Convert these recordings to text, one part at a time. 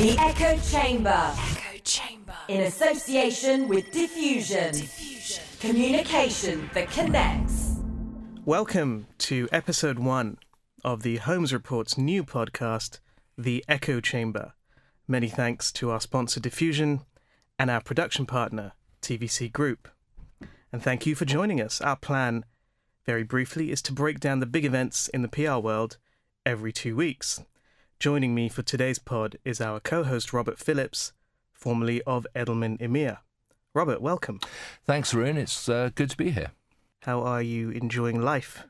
The Echo Chamber. Echo Chamber. In association with Diffusion. Diffusion. Communication that connects. Welcome to episode one of the Holmes Report's new podcast, The Echo Chamber. Many thanks to our sponsor Diffusion and our production partner, TVC Group. And thank you for joining us. Our plan, very briefly, is to break down the big events in the PR world every two weeks. Joining me for today's pod is our co host Robert Phillips, formerly of Edelman EMEA. Robert, welcome. Thanks, Arun. It's uh, good to be here. How are you enjoying life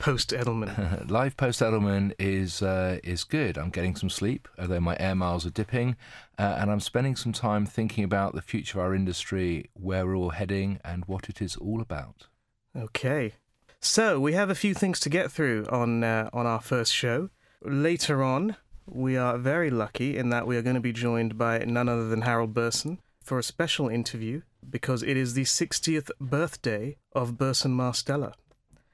post Edelman? Life post Edelman is uh, is good. I'm getting some sleep, although my air miles are dipping, uh, and I'm spending some time thinking about the future of our industry, where we're all heading, and what it is all about. Okay. So we have a few things to get through on uh, on our first show. Later on, we are very lucky in that we are going to be joined by none other than Harold Burson for a special interview because it is the 60th birthday of Burson Marsteller.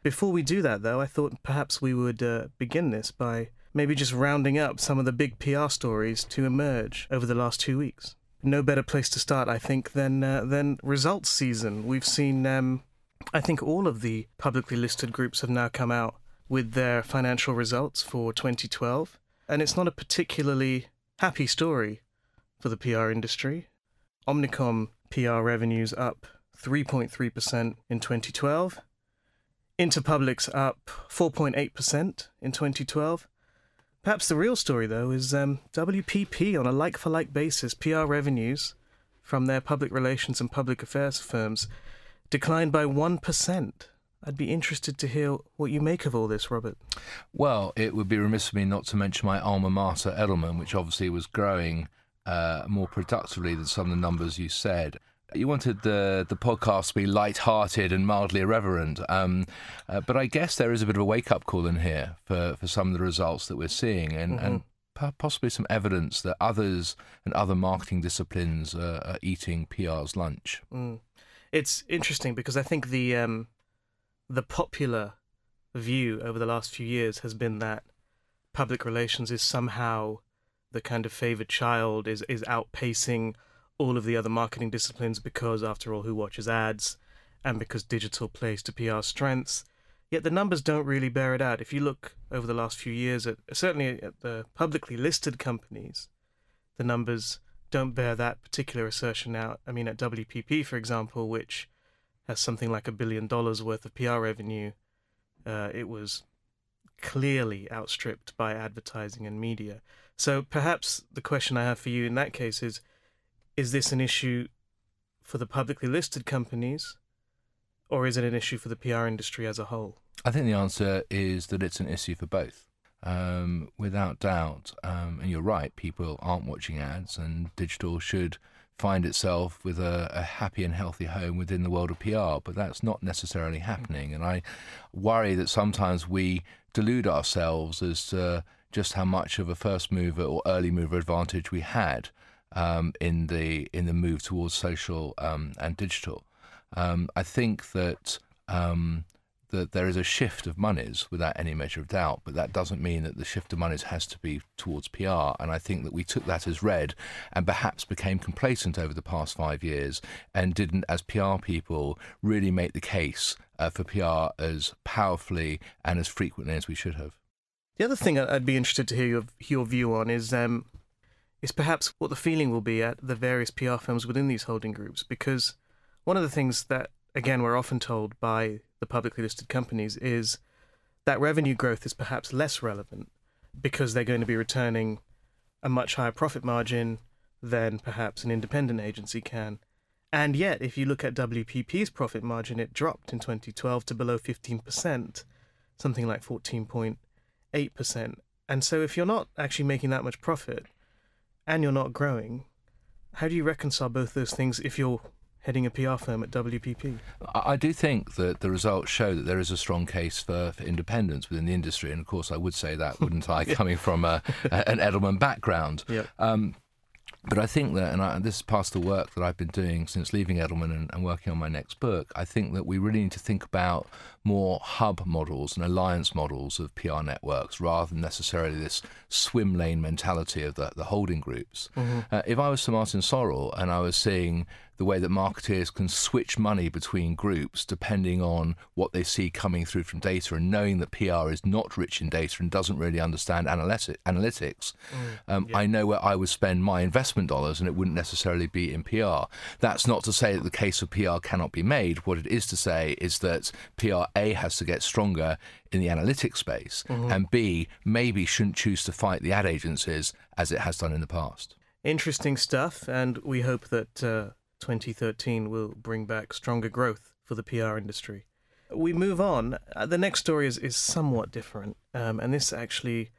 Before we do that, though, I thought perhaps we would uh, begin this by maybe just rounding up some of the big PR stories to emerge over the last two weeks. No better place to start, I think, than uh, than results season. We've seen, um, I think, all of the publicly listed groups have now come out with their financial results for 2012, and it's not a particularly happy story for the PR industry. Omnicom PR revenues up 3.3% in 2012. Interpublic's up 4.8% in 2012. Perhaps the real story, though, is um, WPP on a like for like basis, PR revenues from their public relations and public affairs firms declined by 1%. I'd be interested to hear what you make of all this, Robert. Well, it would be remiss of me not to mention my alma mater, Edelman, which obviously was growing uh, more productively than some of the numbers you said. You wanted the the podcast to be light-hearted and mildly irreverent, um, uh, but I guess there is a bit of a wake-up call in here for, for some of the results that we're seeing, and, Mm-hmm. and po- possibly some evidence that others and other marketing disciplines are, are eating PR's lunch. Mm. It's interesting because I think the um, the popular view over the last few years has been that public relations is somehow the kind of favored child is is outpacing all of the other marketing disciplines because after all who watches ads and because digital plays to PR strengths yet the numbers don't really bear it out if you look over the last few years at certainly at the publicly listed companies the numbers don't bear that particular assertion out. I mean, at WPP, for example, which has something like a billion dollars worth of PR revenue, uh, it was clearly outstripped by advertising and media. So perhaps the question I have for you in that case is is this an issue for the publicly listed companies, or is it an issue for the PR industry as a whole? I think the answer is that it's an issue for both. Um, without doubt, um, and you're right, people aren't watching ads, and digital should find itself with a, a happy and healthy home within the world of PR, but that's not necessarily happening. And I worry that sometimes we delude ourselves as to just how much of a first mover or early mover advantage we had um, in the in the move towards social um, and digital. Um, I think that um, that there is a shift of monies without any measure of doubt, but that doesn't mean that the shift of monies has to be towards PR. And I think that we took that as read and perhaps became complacent over the past five years and didn't, as PR people, really make the case uh, for PR as powerfully and as frequently as we should have. The other thing I'd be interested to hear your, your view on is um, is perhaps what the feeling will be at the various PR firms within these holding groups. Because one of the things that, again, we're often told by the publicly listed companies is that revenue growth is perhaps less relevant because they're going to be returning a much higher profit margin than perhaps an independent agency can. And yet, if you look at WPP's profit margin, it dropped in 2012 to below 15%, something like 14.8%. And so, if you're not actually making that much profit and you're not growing, how do you reconcile both those things if you're heading a PR firm at WPP? I do think that the results show that there is a strong case for, for independence within the industry, and of course, I would say that, wouldn't I, coming from a, a- an Edelman background. Yep. Um, But I think that, and, I, and this is part of the work that I've been doing since leaving Edelman and, and, working on my next book, I think that we really need to think about more hub models and alliance models of PR networks rather than necessarily this swim lane mentality of the, the holding groups. Mm-hmm. Uh, if I was Sir Martin Sorrell and I was seeing the way that marketeers can switch money between groups depending on what they see coming through from data and knowing that PR is not rich in data and doesn't really understand analytic, analytics, mm, um, yeah. I know where I would spend my investment dollars and it wouldn't necessarily be in PR. That's not to say that the case of PR cannot be made. What it is to say is that PR A has to get stronger in the analytics space mm-hmm. and B maybe shouldn't choose to fight the ad agencies as it has done in the past. Interesting stuff, and we hope that uh, 2013 will bring back stronger growth for the PR industry. We move on. Uh, the next story is, is somewhat different, um, and this actually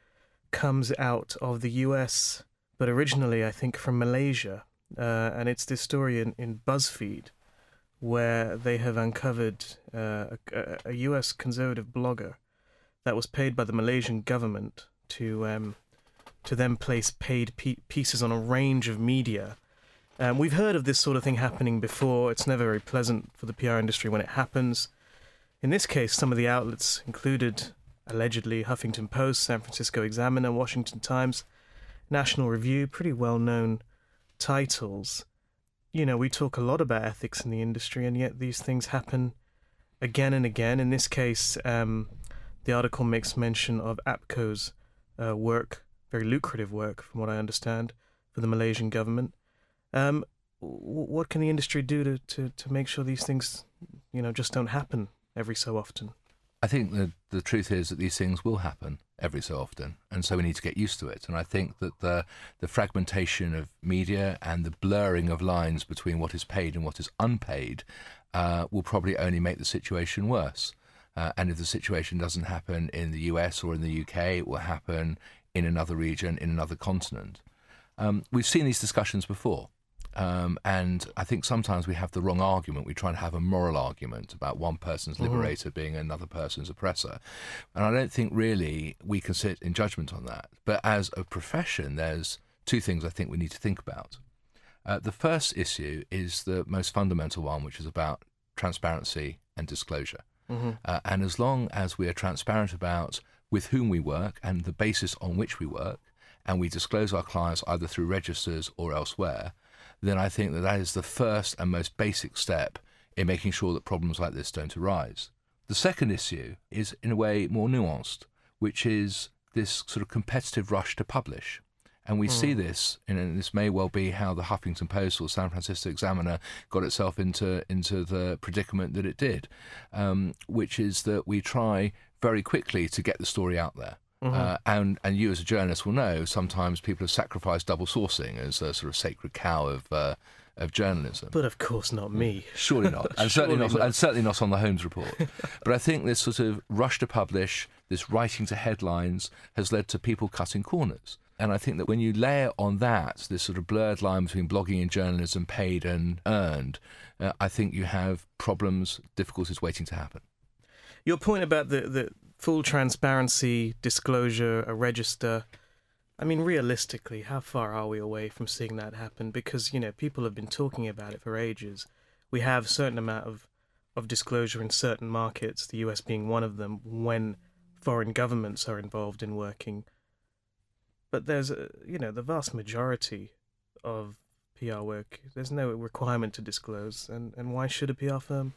comes out of the US, but originally, I think, from Malaysia. Uh, and it's this story in, in BuzzFeed where they have uncovered uh, a, a, US conservative blogger that was paid by the Malaysian government to um, to then place paid pieces on a range of media um, we've heard of this sort of thing happening before. It's never very pleasant for the PR industry when it happens. In this case, some of the outlets included allegedly Huffington Post, San Francisco Examiner, Washington Times, National Review, pretty well known titles. You know, we talk a lot about ethics in the industry, and yet these things happen again and again. In this case, um, the article makes mention of APCO's uh, work, very lucrative work, from what I understand, for the Malaysian government. Um, what can the industry do to, to, to make sure these things, you know, just don't happen every so often? I think the the truth is that these things will happen every so often, and so we need to get used to it. And I think that the the fragmentation of media and the blurring of lines between what is paid and what is unpaid uh, will probably only make the situation worse. Uh, and if the situation doesn't happen in the US or in the UK, it will happen in another region, in another continent. Um, we've seen these discussions before. Um, and I think sometimes we have the wrong argument. We try and have a moral argument about one person's mm-hmm. liberator mm. being another person's oppressor. And I don't think really we can sit in judgment on that. But as a profession, there's two things I think we need to think about. Uh, the first issue is the most fundamental one, which is about transparency and disclosure. Mm-hmm. Uh, and as long as we are transparent about with whom we work and the basis on which we work, and we disclose our clients either through registers or elsewhere, then I think that that is the first and most basic step in making sure that problems like this don't arise. The second issue is, in a way, more nuanced, which is this sort of competitive rush to publish. And we mm. see hmm. this, and this may well be how the Huffington Post or San Francisco Examiner got itself into into the predicament that it did, um, which is that we try very quickly to get the story out there. Mm-hmm. Uh, and and you as a journalist will know sometimes people have sacrificed double sourcing as a sort of sacred cow of uh, of journalism. But of course not me. Surely not, and certainly not, not, and certainly not on the Holmes report. but I think this sort of rush to publish, this writing to headlines, has led to people cutting corners. And I think that when you layer on that this sort of blurred line between blogging and journalism, paid and earned, uh, I think you have problems, difficulties waiting to happen. Your point about the, the full transparency, disclosure, a register. I mean, realistically, how far are we away from seeing that happen? Because, you know, people have been talking about it for ages. We have a certain amount of, of disclosure in certain markets, the US being one of them, when foreign governments are involved in working. But there's, a, you know, the vast majority of PR work, there's no requirement to disclose. And, and why should a PR firm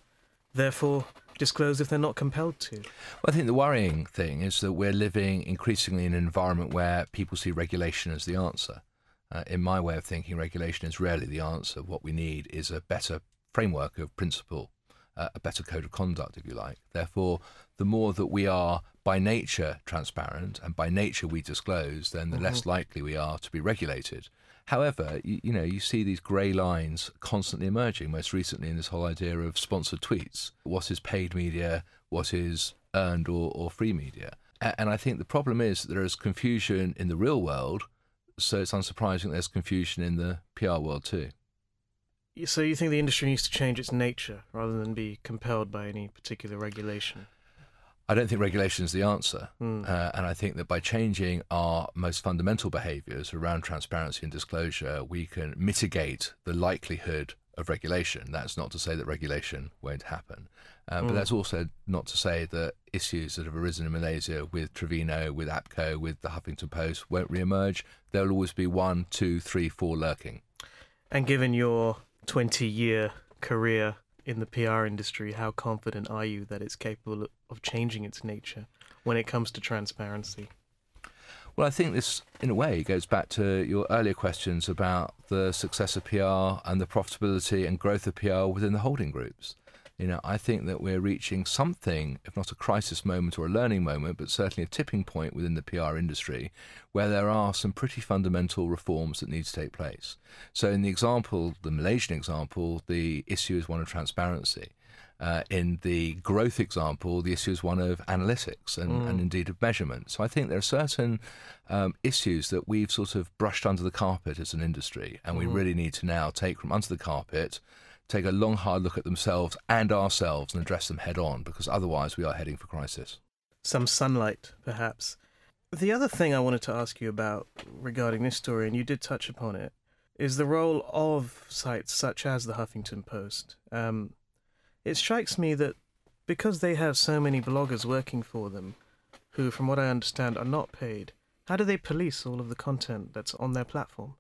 therefore disclose if they're not compelled to. Well, I think the worrying thing is that we're living increasingly in an environment where people see regulation as the answer. Uh, in my way of thinking, regulation is rarely the answer. What we need is a better framework of principle, uh, a better code of conduct, if you like. Therefore, the more that we are by nature transparent and by nature we disclose, then the mm-hmm. less likely we are to be regulated. However, you, you know, you see these grey lines constantly emerging. Most recently, in this whole idea of sponsored tweets, what is paid media, what is earned or, or free media, and I think the problem is there is confusion in the real world, so it's unsurprising there's confusion in the PR world too. So you think the industry needs to change its nature rather than be compelled by any particular regulation? I don't think regulation is the answer. Uh, and I think that by changing our most fundamental behaviors around transparency and disclosure, we can mitigate the likelihood of regulation. That's not to say that regulation won't happen. Uh, But that's also not to say that issues that have arisen in Malaysia with Trevino, with APCO, with the Huffington Post won't re-emerge. There'll always be one, two, three, four lurking. And given your 20 year career in the PR industry, how confident are you that it's capable of changing its nature when it comes to transparency? Well, I think this, in a way, goes back to your earlier questions about the success of PR and the profitability and growth of PR within the holding groups. You know, I think that we're reaching something, if not a crisis moment or a learning moment, but certainly a tipping point within the PR industry where there are some pretty fundamental reforms that need to take place. So, in the example, the Malaysian example, the issue is one of transparency. Uh, in the growth example, the issue is one of analytics and, and indeed of measurement. So I think there are certain um, issues that we've sort of brushed under the carpet as an industry, and we really need to now take from under the carpet, take a long, hard look at themselves and ourselves and address them head on, because otherwise we are heading for crisis. Some sunlight, perhaps. The other thing I wanted to ask you about regarding this story, and you did touch upon it, is the role of sites such as the Huffington Post. Um, it strikes me that because they have so many bloggers working for them, who, from what I understand, are not paid, how do they police all of the content that's on their platform?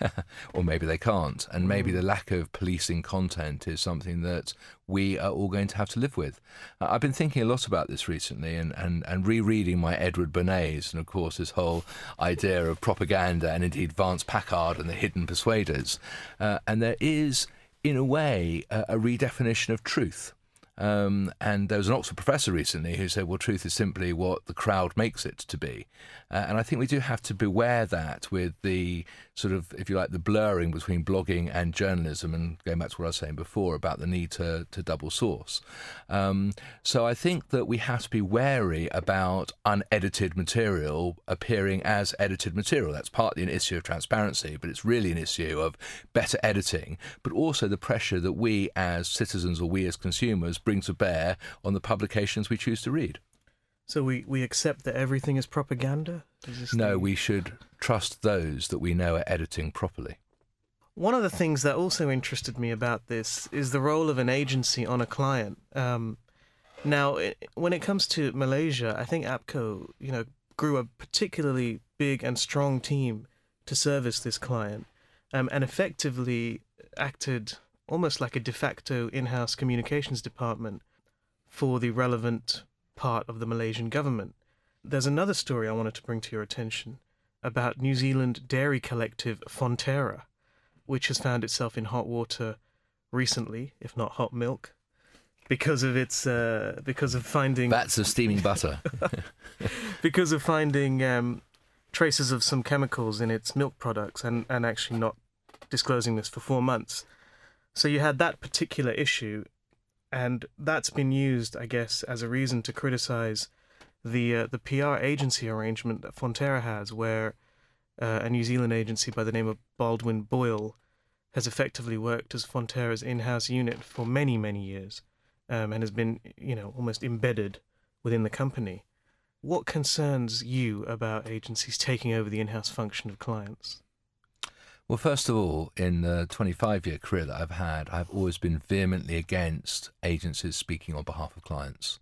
or maybe they can't. And maybe the lack of policing content is something that we are all going to have to live with. Uh, I've been thinking a lot about this recently and, and, and rereading my Edward Bernays and, of course, his whole idea of propaganda and indeed Vance Packard and the hidden persuaders. Uh, and there is, in a way, a, a redefinition of truth. Um, and there was an Oxford professor recently who said, well, truth is simply what the crowd makes it to be. Uh, and I think we do have to beware that with the sort of, if you like, the blurring between blogging and journalism, and going back to what I was saying before about the need to, to double source. Um, so I think that we have to be wary about unedited material appearing as edited material. That's partly an issue of transparency, but it's really an issue of better editing, but also the pressure that we as citizens or we as consumers bring to bear on the publications we choose to read. So we, we accept that everything is propaganda? Is No, we should trust those that we know are editing properly. One of the things that also interested me about this is the role of an agency on a client. Um, now, i when it comes to Malaysia, I think APCO, you know, grew a particularly big and strong team to service this client, um, and effectively acted almost like a de facto in-house communications department for the relevant part of the Malaysian government. There's another story I wanted to bring to your attention about New Zealand dairy collective Fonterra which has found itself in hot water recently, if not hot milk, because of its uh, because of finding Vats of steaming butter. because of finding um, traces of some chemicals in its milk products and, and actually not disclosing this for four months. So you had that particular issue, and that's been used, I guess, as a reason to criticize the uh, the PR agency arrangement that Fonterra has, where uh, a New Zealand agency by the name of Baldwin Boyle has effectively worked as Fonterra's in-house unit for many, many years, um, and has been, you know, almost embedded within the company. What concerns you about agencies taking over the in-house function of clients? Well, first of all, in the 25 year career that I've had, I've always been vehemently against agencies speaking on behalf of clients.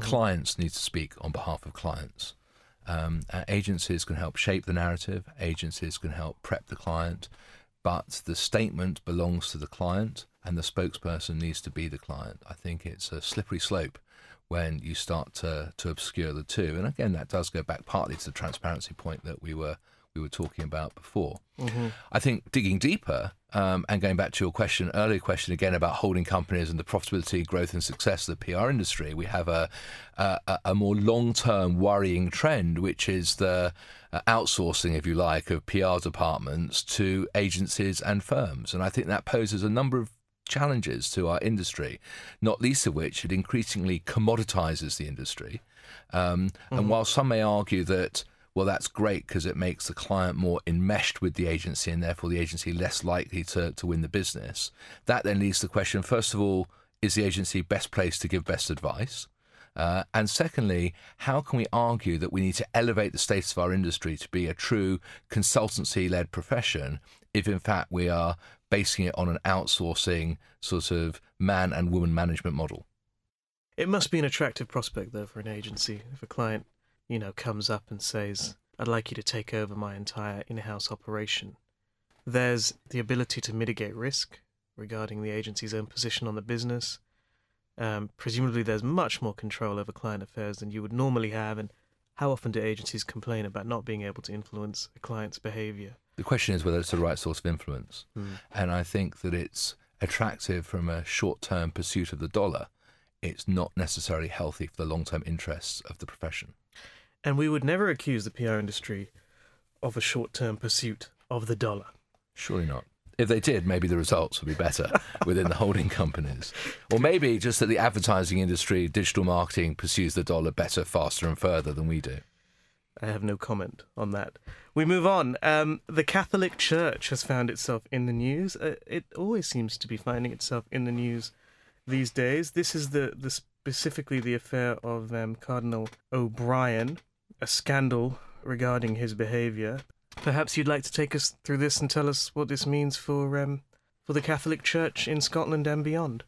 Clients need to speak on behalf of clients. Um, uh, agencies can help shape the narrative, agencies can help prep the client, but the statement belongs to the client and the spokesperson needs to be the client. I think it's a slippery slope when you start to, to obscure the two. And again, that does go back partly to the transparency point that we were we were talking about before. I think digging deeper um, and going back to your question, earlier question again about holding companies and the profitability, growth, and success of the PR industry, we have a a, a more long term worrying trend, which is the uh, outsourcing, if you like, of PR departments to agencies and firms, and I think that poses a number of challenges to our industry, not least of which it increasingly commoditizes the industry. Um, And while some may argue that, well, that's great because it makes the client more enmeshed with the agency and therefore the agency less likely to, to win the business, that then leads to the question first of all, is the agency best placed to give best advice? Uh, and secondly, how can we argue that we need to elevate the status of our industry to be a true consultancy led profession if, in fact, we are basing it on an outsourcing sort of man and woman management model? It must be an attractive prospect, though, for an agency. If a client, you know, comes up and says, I'd like you to take over my entire in house operation, there's the ability to mitigate risk regarding the agency's own position on the business. Um, presumably, there's much more control over client affairs than you would normally have. And how often do agencies complain about not being able to influence a client's behavior? The question is whether it's the right source of influence. Mm. And I think that it's attractive from a short term pursuit of the dollar. It's not necessarily healthy for the long term interests of the profession. And we would never accuse the PR industry of a short term pursuit of the dollar. Surely not. If they did, maybe the results would be better within the holding companies. Or maybe just that the advertising industry, digital marketing pursues the dollar better, faster, and further than we do. I have no comment on that. We move on. Um, the Catholic Church has found itself in the news. Uh, it always seems to be finding itself in the news these days. This is the, the specifically the affair of um, Cardinal O'Brien, a scandal regarding his behaviour. Perhaps you'd like to take us through this and tell us what this means for um, for the Catholic Church in Scotland and beyond.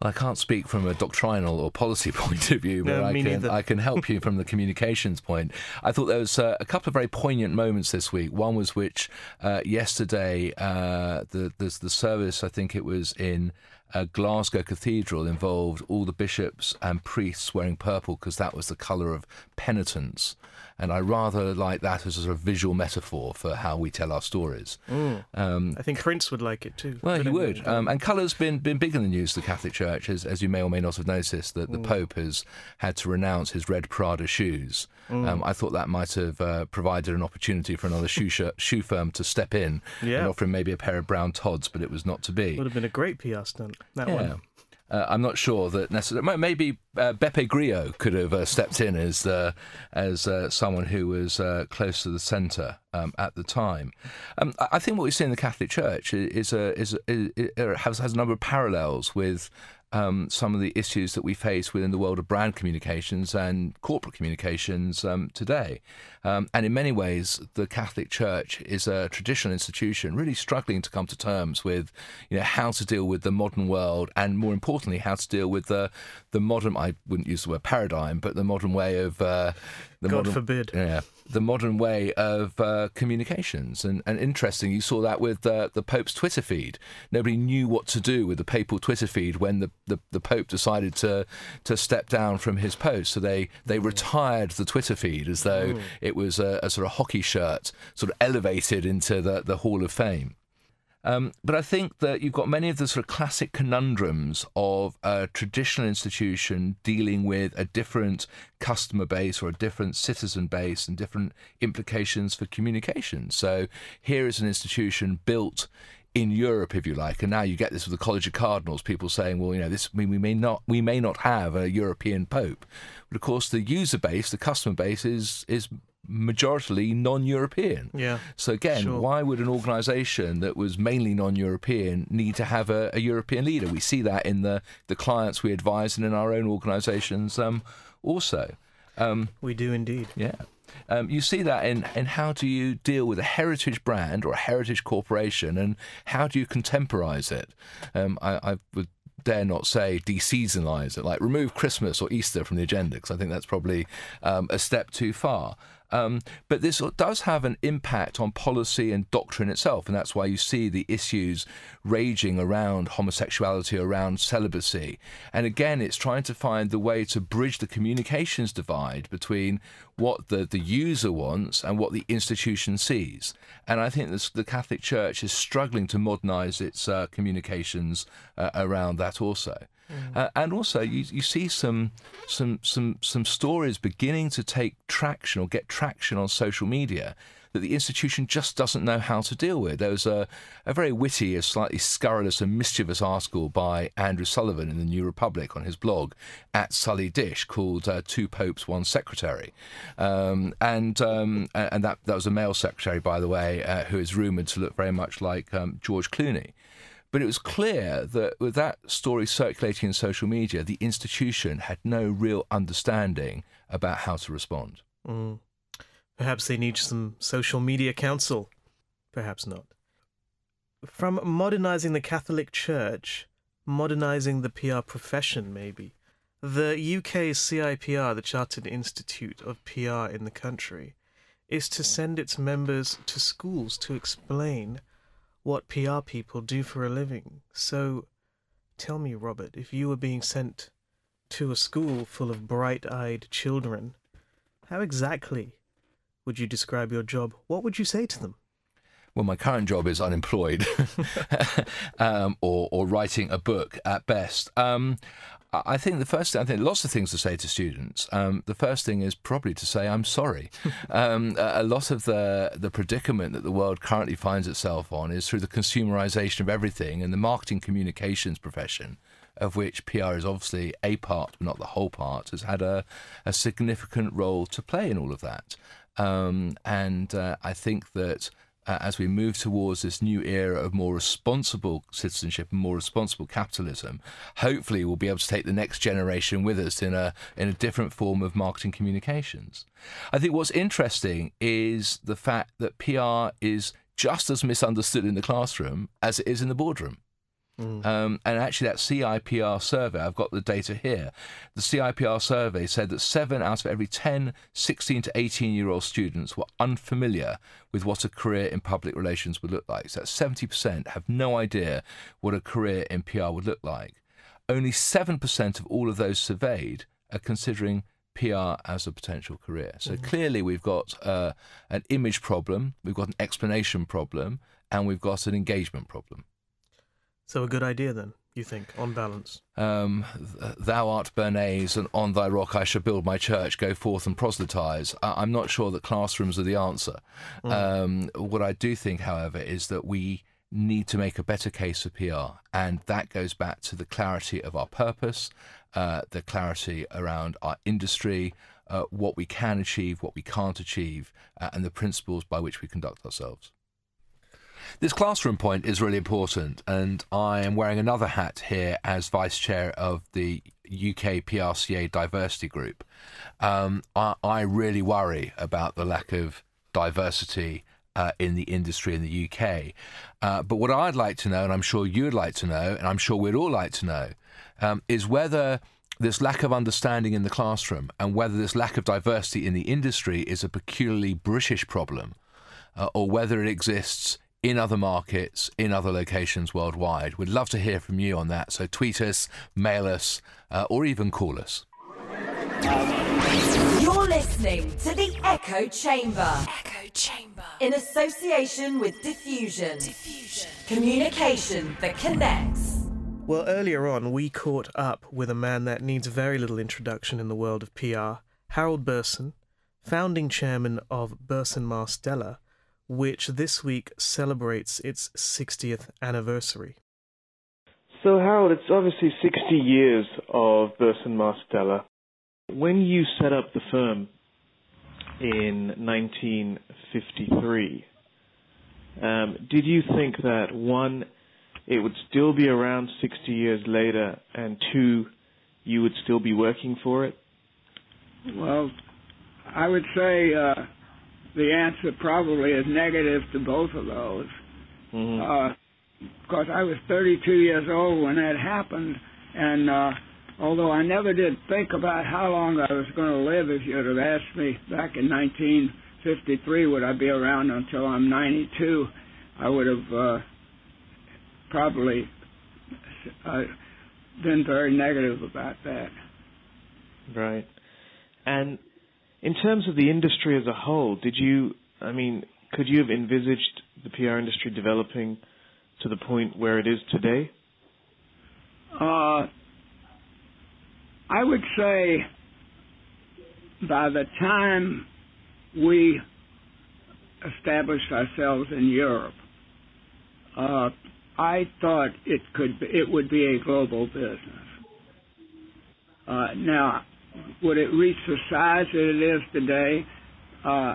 Well, I can't speak from a doctrinal or policy point of view, but No, I, can, neither. I can help you from the communications point. I thought there was uh, a couple of very poignant moments this week. One was which uh, yesterday, uh, the, the the service, I think it was in uh, Glasgow Cathedral, involved all the bishops and priests wearing purple because that was the colour of penitence. And I rather like that as a sort of visual metaphor for how we tell our stories. Um, I think Prince would like it too. well, he would. Um, and colour's been been big in the news. The Catholic Church, as, as you may or may not have noticed, that the Mm. Pope has had to renounce his red Prada shoes. Mm. Um, I thought that might have uh, provided an opportunity for another shoe sh- shoe firm to step in Yeah. and offer him maybe a pair of brown Tods, but it was not to be. would have been a great PR stunt. That Yeah. one. Uh, I'm not sure that necessarily. Maybe uh, Beppe Grillo could have uh, stepped in as as uh, someone who was uh, close to the centre um, at the time. Um, I think what we see in the Catholic Church is a is, a, is it has has a number of parallels with. Um, some of the issues that we face within the world of brand communications and corporate communications um, today. Um, and in many ways, the Catholic Church is a traditional institution really struggling to come to terms with you know, how to deal with the modern world and, more importantly, how to deal with the, the modern, I wouldn't use the word paradigm, but the modern way of. Uh, the God modern, forbid. Yeah, the modern way of uh, communications. And, and interesting, you saw that with uh, the Pope's Twitter feed. Nobody knew what to do with the papal Twitter feed when the, the, the Pope decided to to step down from his post. So they, they retired the Twitter feed as though it was a, a sort of hockey shirt, sort of elevated into the, the Hall of Fame. Um, but I think that you've got many of the sort of classic conundrums of a traditional institution dealing with a different customer base or a different citizen base and different implications for communication. So here is an institution built in Europe, if you like, and now you get this with the College of Cardinals, people saying, well, you know, this we, we may not we may not have a European pope, but of course the user base, the customer base is is majoritarily non-European. Yeah. So again, Sure. why would an organisation that was mainly non-European need to have a, a European leader? We see that in the the clients we advise and in our own organisations um, also. Um, We do indeed. yeah. Um, you see that in, in how do you deal with a heritage brand or a heritage corporation and how do you contemporize it? Um, I, I would dare not say deseasonalize it, like remove Christmas or Easter from the agenda, because I think that's probably um, a step too far. Um, but this does have an impact on policy and doctrine itself, and that's why you see the issues raging around homosexuality, around celibacy. And again, it's trying to find the way to bridge the communications divide between what the, the user wants and what the institution sees. And I think this, the Catholic Church is struggling to modernize its uh, communications uh, around that also. Uh, and also, you, you see some some some some stories beginning to take traction or get traction on social media that the institution just doesn't know how to deal with. There was a, a very witty, a slightly scurrilous and mischievous article by Andrew Sullivan in the New Republic on his blog at Sully Dish called uh, Two Popes, One Secretary. Um, and um, and that, that was a male secretary, by the way, uh, who is rumoured to look very much like um, George Clooney. But it was clear that with that story circulating in social media, the institution had no real understanding about how to respond. Mm. Perhaps they need some social media counsel. Perhaps not. From modernizing the Catholic Church, modernizing the PR profession, maybe. The UK CIPR, the Chartered Institute of PR in the country, is to send its members to schools to explain what PR people do for a living. So tell me, Robert, if you were being sent to a school full of bright eyed children, how exactly would you describe your job? What would you say to them? Well, my current job is unemployed um, or, or writing a book at best. Um, I think the first thing, I think lots of things to say to students. Um, the first thing is probably to say I'm sorry. um, a lot of the the predicament that the world currently finds itself on is through the consumerization of everything and the marketing communications profession, of which PR is obviously a part, but not the whole part, has had a, a significant role to play in all of that. Um, and uh, I think that uh, as we move towards this new era of more responsible citizenship and more responsible capitalism, hopefully we'll be able to take the next generation with us in a in a different form of marketing communications. I think what's interesting is the fact that PR is just as misunderstood in the classroom as it is in the boardroom. Mm. Um, and actually, that CIPR survey, I've got the data here. The CIPR survey said that seven out of every 10 16 to 18 year old students were unfamiliar with what a career in public relations would look like. So that's 70% have no idea what a career in PR would look like. Only 7% of all of those surveyed are considering PR as a potential career. So mm-hmm. clearly, we've got uh, an image problem, we've got an explanation problem, and we've got an engagement problem. So a good idea then, you think, on balance? Um, Thou art Bernays, and on thy rock I shall build my church. Go forth and proselytize. I'm not sure that classrooms are the answer. Mm. Um, what I do think, however, is that we need to make a better case for PR, and that goes back to the clarity of our purpose, uh, the clarity around our industry, uh, what we can achieve, what we can't achieve, uh, and the principles by which we conduct ourselves. This classroom point is really important, and I am wearing another hat here as vice chair of the UK PRCA diversity group. Um, I, I, really worry about the lack of diversity uh, in the industry in the UK. Uh, but what I'd like to know, and I'm sure you'd like to know, and I'm sure we'd all like to know, um, is whether this lack of understanding in the classroom and whether this lack of diversity in the industry is a peculiarly British problem. Uh, or whether it exists in other markets, in other locations worldwide. We'd love to hear from you on that. So tweet us, mail us, uh, or even call us. You're listening to the Echo Chamber. Echo Chamber. In association with Diffusion. Diffusion. Communication that connects. Well, earlier on, we caught up with a man that needs very little introduction in the world of PR, Harold Burson, founding chairman of Burson Marsteller which this week celebrates its 60th anniversary. So, Harold, it's obviously 60 years of Burson Marsteller. When you set up the firm in 1953, um, did you think that one, it would still be around 60 years later, and two, you would still be working for it? Well, I would say uh, the answer probably is negative to both of those. Mm-hmm. Uh, because I was 32 years old when that happened, and uh, although I never did think about how long I was going to live, if you'd have asked me back in 1953, would I be around until I'm 92, I would have uh, probably uh, been very negative about that. Right. And in terms of the industry as a whole, did you, I mean, could you have envisaged the PR industry developing to the point where it is today? Uh, I would say by the time we established ourselves in Europe, uh, I thought it could be, it would be a global business. Uh, now, would it reach the size that it is today? Uh,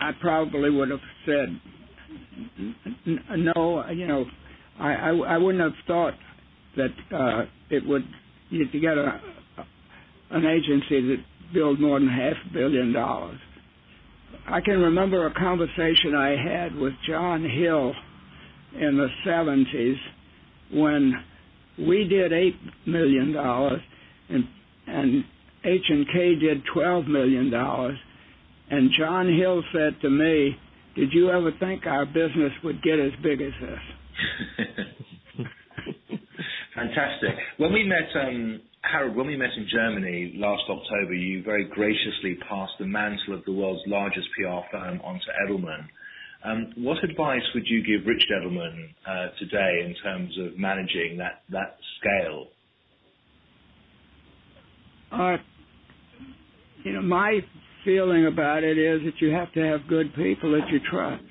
I probably would have said no. You know, I, I, I wouldn't have thought that uh, it would you to get a, an agency that billed more than half a billion dollars. I can remember a conversation I had with John Hill in the 70s when we did eight million dollars and and H and K did twelve million dollars, and John Hill said to me, "Did you ever think our business would get as big as this?" Fantastic. When we met, um, Harold, when we met in Germany last October, you very graciously passed the mantle of the world's largest PR firm onto Edelman. Um, what advice would you give Richard Edelman uh, today in terms of managing that, that scale? Uh, you know, my feeling about it is that you have to have good people that you trust.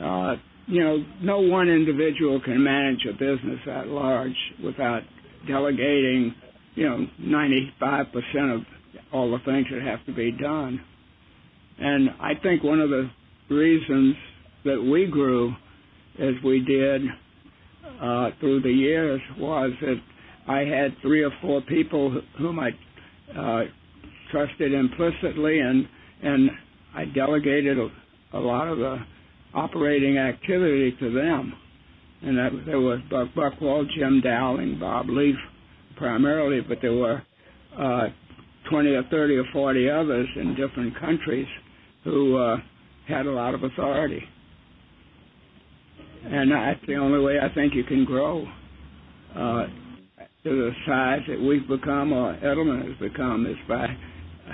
Uh, you know, no one individual can manage a business at large without delegating, you know, 95% of all the things that have to be done. And I think one of the reasons that we grew as we did uh, through the years was that I had three or four people whom I uh, trusted implicitly, and and I delegated a, a lot of the operating activity to them. And that, there was Buck Buchwald, Jim Dowling, Bob Leaf primarily, but there were uh, 20 or 30 or 40 others in different countries who uh, had a lot of authority. And that's the only way I think you can grow uh, to the size that we've become or Edelman has become is by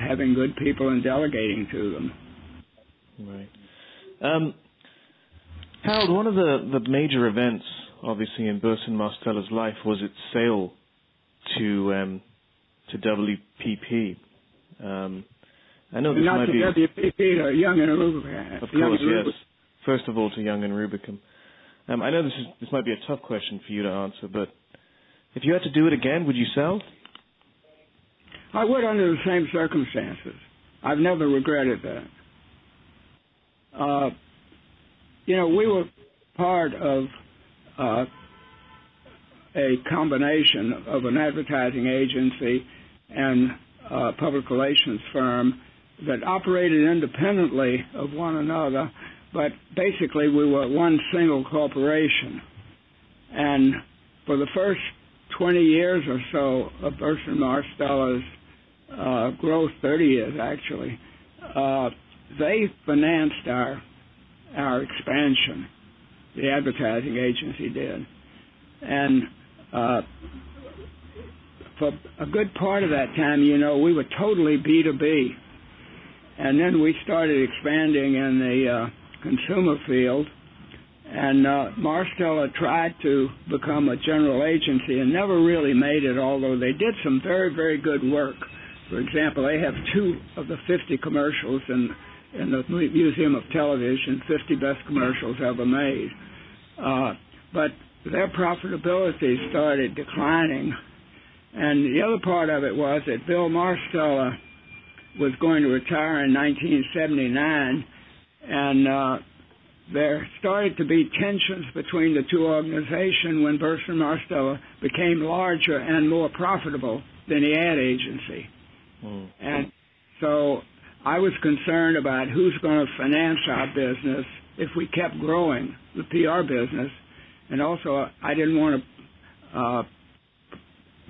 having good people and delegating to them. Right. Um, Harold, one of the, the major events, obviously, in Burson Marsteller's life was its sale to um, to WPP. Um, I know this Not might to be, WPP, to Young and Rubicam. of course, yes. First of all, to Young and Rubicam. Um, I know this is this might be a tough question for you to answer, but if you had to do it again, would you sell? I would under the same circumstances. I've never regretted that. Uh, you know, we were part of uh, a combination of an advertising agency and a public relations firm that operated independently of one another, but basically we were one single corporation. And for the first 20 years or so of Burson Marsteller's uh, growth, 30 years actually, uh, they financed our our expansion. The advertising agency did, and uh, for a good part of that time, you know, we were totally B two B, and then we started expanding in the uh, consumer field. And uh, Marsteller tried to become a general agency and never really made it, although they did some very, very good work. For example, they have two of the 50 commercials in in the Museum of Television, 50 best commercials ever made. Uh, but their profitability started declining. And the other part of it was that Bill Marsteller was going to retire in 1979, and uh, there started to be tensions between the two organizations when Burson Marsteller became larger and more profitable than the ad agency. Mm. And so I was concerned about who's going to finance our business if we kept growing the PR business, and also I didn't want to uh,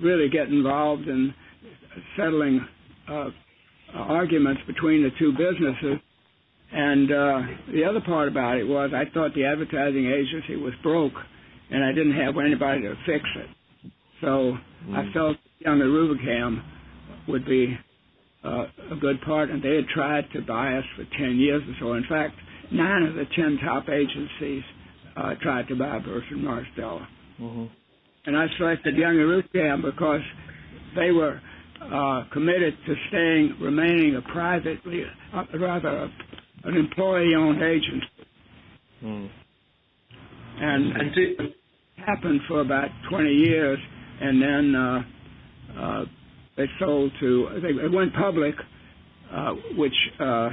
really get involved in settling uh, arguments between the two businesses. And uh, the other part about it was I thought the advertising agency was broke, and I didn't have anybody to fix it. So I felt Young and Rubicam would be a good part, and they had tried to buy us for 10 years or so. In fact, nine of the 10 top agencies uh, tried to buy Burson Marsteller. hmm And I selected Young and Rubicam because they were uh, committed to staying, remaining a privately, uh, rather a, an employee-owned agency. Mm. And And do, it happened for about 20 years, and then uh, uh, they sold to, they, it went public, uh, which uh,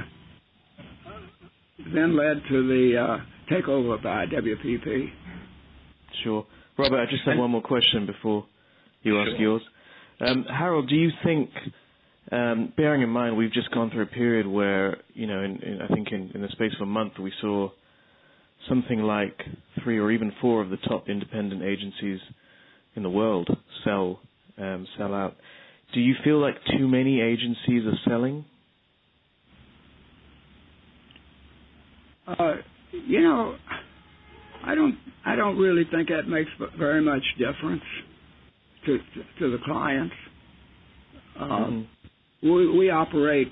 then led to the uh, takeover by WPP. Sure. Robert, I just have one more question before you ask yours. Um, Harold, do you think, um, bearing in mind we've just gone through a period where, you know, in, in, I think in, in the space of a month we saw something like three or even four of the top independent agencies in the world sell um, sell out. Do you feel like too many agencies are selling? Uh, you know, I don't. I don't really think that makes very much difference to to, to the clients. Uh, Mhm. we we operate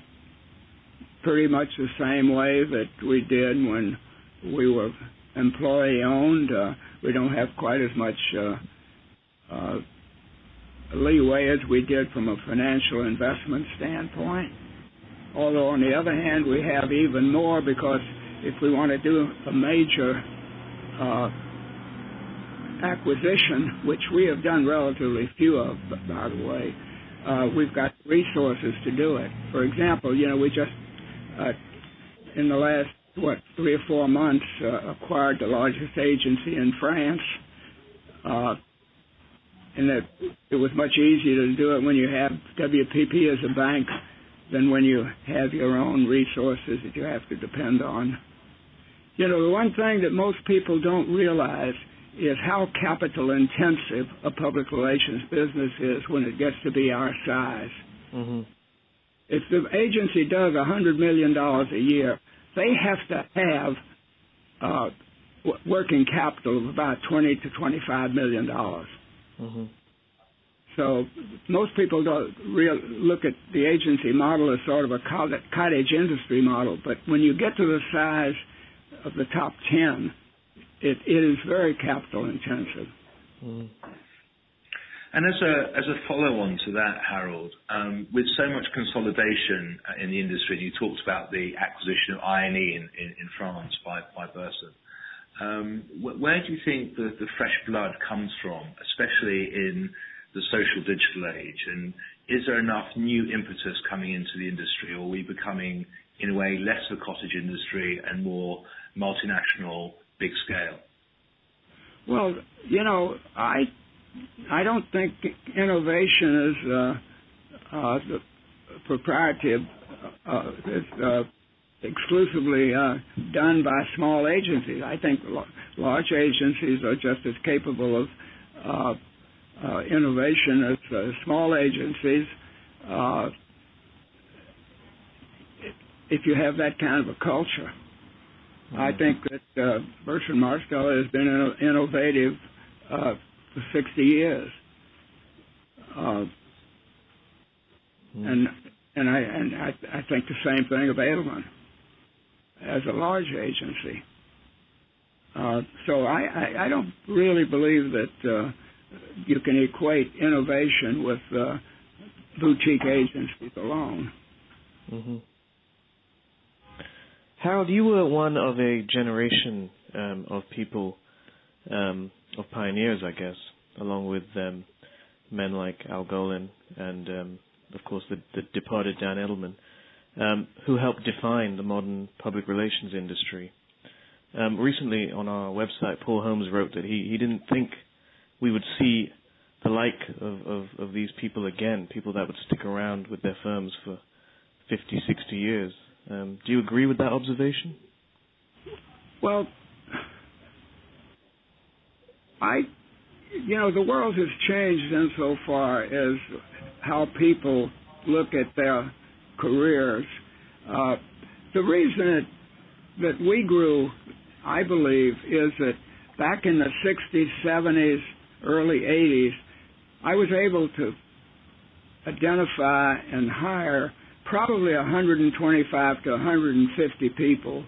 pretty much the same way that we did when we were employee owned. Uh, we don't have quite as much uh, uh, leeway as we did from a financial investment standpoint. Although on the other hand, we have even more because if we want to do a major uh, acquisition, which we have done relatively few of, by the way, uh, we've got resources to do it. For example, you know, we just uh, in the last what three or four months acquired the largest agency in France, and that it was much easier to do it when you have WPP as a bank than when you have your own resources that you have to depend on. You know, the one thing that most people don't realize is how capital intensive a public relations business is when it gets to be our size. hmm If the agency does a hundred million dollars a year, they have to have uh, working capital of about twenty to twenty-five million dollars. hmm So most people don't real look at the agency model as sort of a cottage cottage industry model, but when you get to the size of the top ten, it, it is very capital intensive. hmm And as a as a follow-on to that, Harold, um, with so much consolidation uh, in the industry, you talked about the acquisition of i&e in, in, in France by by Burson. Um, wh- where do you think the, fresh blood comes from, especially in the social digital age? And is there enough new impetus coming into the industry, or are we becoming, in a way, less of a cottage industry and more multinational, big scale? Well, you know, I I don't think innovation is uh, exclusively uh, done by small agencies. I think l- large agencies are just as capable of uh, uh, innovation as uh, small agencies. Uh, if you have that kind of a culture. I think that uh, Burson-Marsteller has been inno- innovative uh, for 60 years, uh, and and I and I, I think the same thing of Edelman as a large agency. Uh, so I, I, I don't really believe that uh, you can equate innovation with uh, boutique agencies alone. hmm Harold, you were one of a generation um, of people, um, of pioneers, I guess, along with um, men like Al Golin and, um, of course, the, the departed Dan Edelman, um, who helped define the modern public relations industry. Um, recently, on our website, Paul Holmes wrote that he, he didn't think we would see the like of, of, of these people again, people that would stick around with their firms for 50, 60 years. Um, do you agree with that observation? Well, I, you know, the world has changed insofar as how people look at their careers. Uh, the reason that, that we grew, I believe, is that back in the 60s, 70s, early 80s, I was able to identify and hire probably 125 to 150 people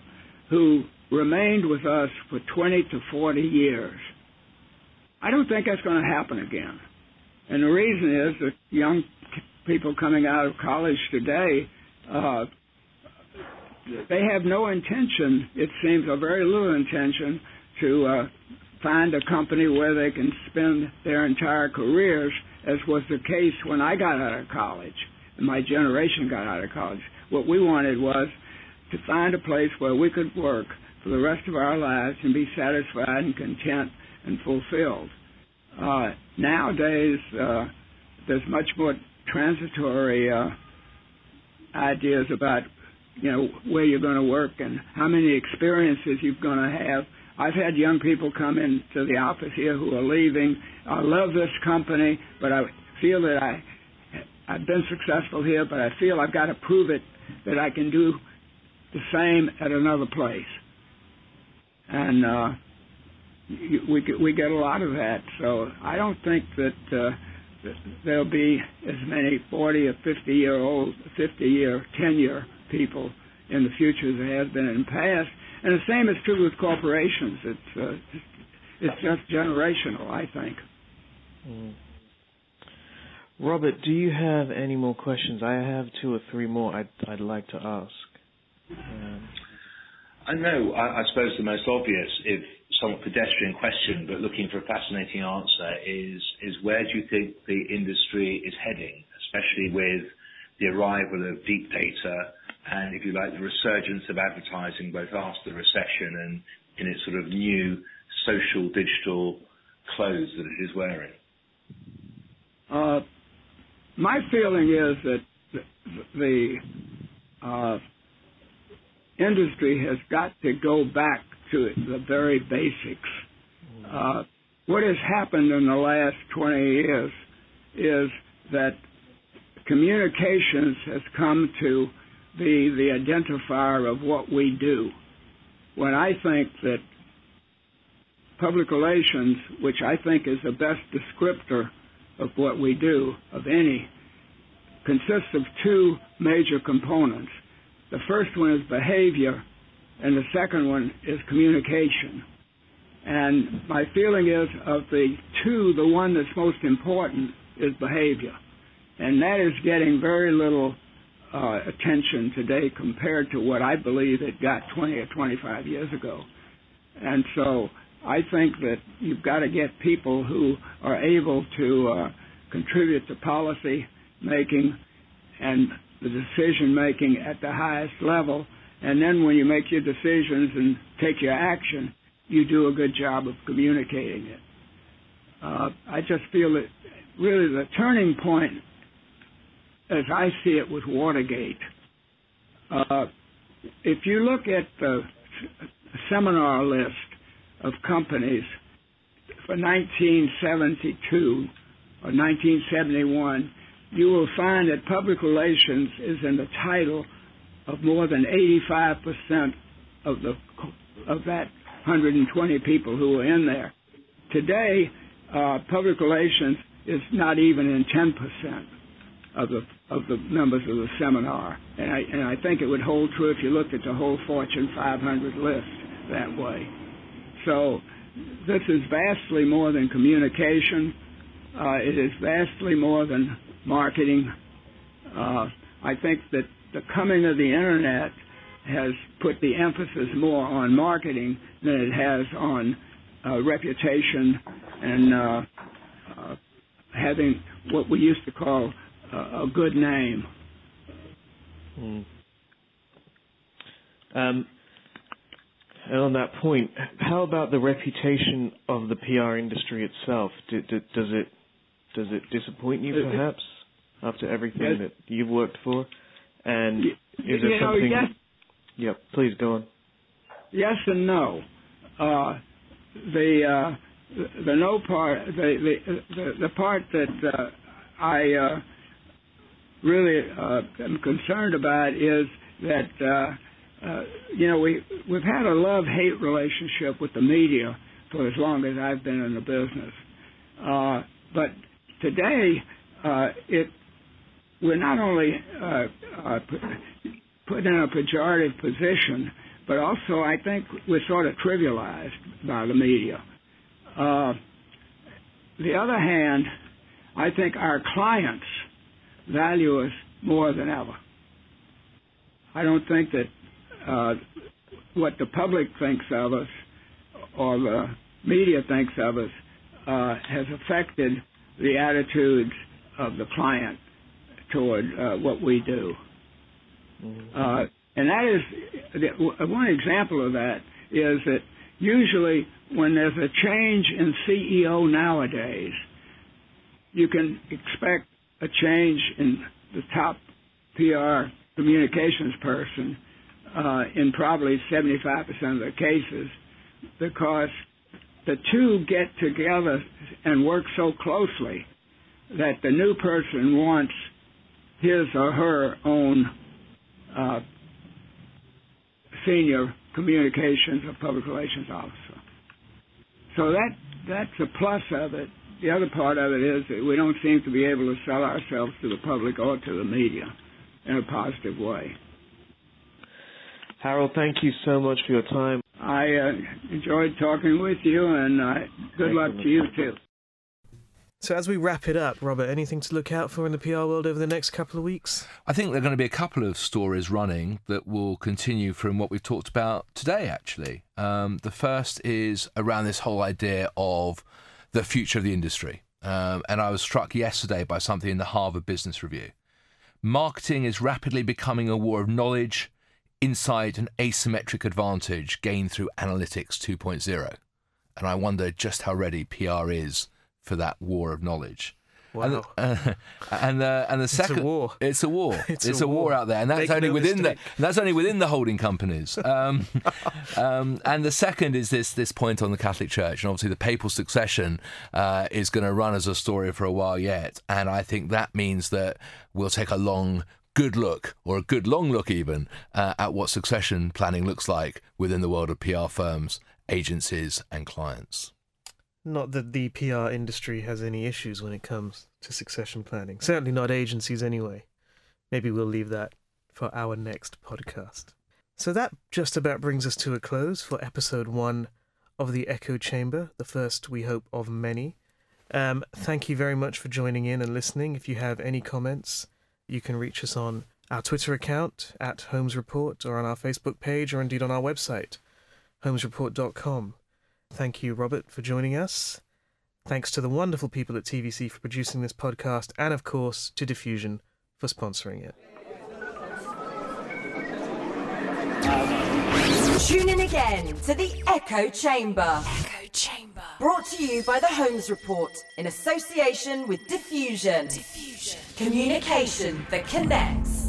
who remained with us for 20 to 40 years. I don't think that's going to happen again. And the reason is that young people coming out of college today, uh, they have no intention, it seems, or very little intention, to uh, find a company where they can spend their entire careers, as was the case when I got out of college and my generation got out of college. What we wanted was to find a place where we could work for the rest of our lives and be satisfied and content and fulfilled. Uh, nowadays, uh, there's much more transitory uh, ideas about you know where you're going to work and how many experiences you're going to have. I've had young people come into the office here who are leaving. I love this company, but I feel that I I've been successful here, but I feel I've got to prove it that I can do the same at another place. And uh, we we get a lot of that. So I don't think that, uh, that there'll be as many 40 or 50 year old, 50 year, 10 year people in the future as there has been in the past. And the same is true with corporations. It's uh, it's just generational, I think. Mm. Robert, do you have any more questions? I have two or three more I'd, I'd like to ask. Um, I know, I, I, suppose the most obvious, if somewhat pedestrian question, but looking for a fascinating answer, is, is where do you think the industry is heading, especially with the arrival of deep data and, if you like, the resurgence of advertising both after the recession and in its sort of new social digital clothes that it is wearing? Uh, my feeling is that the uh, industry has got to go back to the very basics. Uh, what has happened in the last 20 years is that communications has come to be the identifier of what we do. When I think that public relations, which I think is the best descriptor of what we do, of any, consists of two major components. The first one is behavior, and the second one is communication. And my feeling is of the two, the one that's most important is behavior. And that is getting very little uh, attention today compared to what I believe it got 20 or 25 years ago. And so I think that you've got to get people who are able to uh, contribute to policy making and the decision making at the highest level. And then when you make your decisions and take your action, you do a good job of communicating it. Uh, I just feel that really the turning point, as I see it, was Watergate. Uh, if you look at the seminar list of companies for 1972 or 1971, you will find that public relations is in the title of more than 85% of the of that 120 people who were in there. Today, uh, public relations is not even in 10% of the of the members of the seminar, and I and I think it would hold true if you looked at the whole Fortune 500 list that way. So this is vastly more than communication. Uh, it is vastly more than marketing. Uh, I think that the coming of the internet has put the emphasis more on marketing than it has on uh, reputation and uh, uh having what we used to call a good name. Mm. Um, and on that point, how about the reputation of the PR industry itself? Do, do, does it does it disappoint you, perhaps, after everything yes. that you've worked for? And is you there know, something? Yes. Yep. Please go on. Yes and no. Uh, the uh, the no part, the the the, the part that uh, I uh, really uh, am concerned about is that uh, uh, you know we we've had a love hate relationship with the media for as long as I've been in the business, uh, but today uh, it we're not only uh, uh, put in a pejorative position, but also I think we're sort of trivialized by the media. Uh, the other hand, I think our clients value us more than ever. I don't think that uh, what the public thinks of us or the media thinks of us uh, has affected the attitudes of the client toward uh, what we do. Mm-hmm. Uh, and that is one example of that is that usually when there's a change in CEO nowadays, you can expect a change in the top PR communications person uh, in probably 75% of the cases because the two get together and work so closely that the new person wants his or her own uh, senior communications or public relations officer. So that that's a plus of it. The other part of it is that we don't seem to be able to sell ourselves to the public or to the media in a positive way. Harold, thank you so much for your time. I uh, enjoyed talking with you, and uh, good luck to you too. So, as we wrap it up, Robert, anything to look out for in the PR world over the next couple of weeks? I think there are going to be a couple of stories running that will continue from what we've talked about today, actually. Um, the first is around this whole idea of the future of the industry. Um, and I was struck yesterday by something in the Harvard Business Review. Marketing is rapidly becoming a war of knowledge, insight, and asymmetric advantage gained through analytics 2.0. And I wonder just how ready PR is for that war of knowledge. Wow. And, uh, and, uh, and the second, a war. It's a war. It's it's, a war. war. out there, and that's Make only no within the that's only within the holding companies. Um, um, and the second is this this point on the Catholic Church, and obviously the papal succession uh, is going to run as a story for a while yet, and I think that means that we'll take a long. Good look, or a good long look, even uh, at what succession planning looks like within the world of PR firms, agencies, and clients. Not that the PR industry has any issues when it comes to succession planning. Certainly not agencies, anyway. Maybe we'll leave that for our next podcast. So that just about brings us to a close for episode one of the Echo Chamber, the first, we hope, of many. Um, thank you very much for joining in and listening. If you have any comments, you can reach us on our Twitter account at Holmes Report or on our Facebook page or indeed on our website, holmesreport.com. Thank you, Robert, for joining us. Thanks to the wonderful people at TVC for producing this podcast, and of course to Diffusion for sponsoring it. Tune in again to the Echo Chamber. Echo Chamber. Brought to you by the Holmes Report in association with Diffusion. Diffusion. Communication that connects.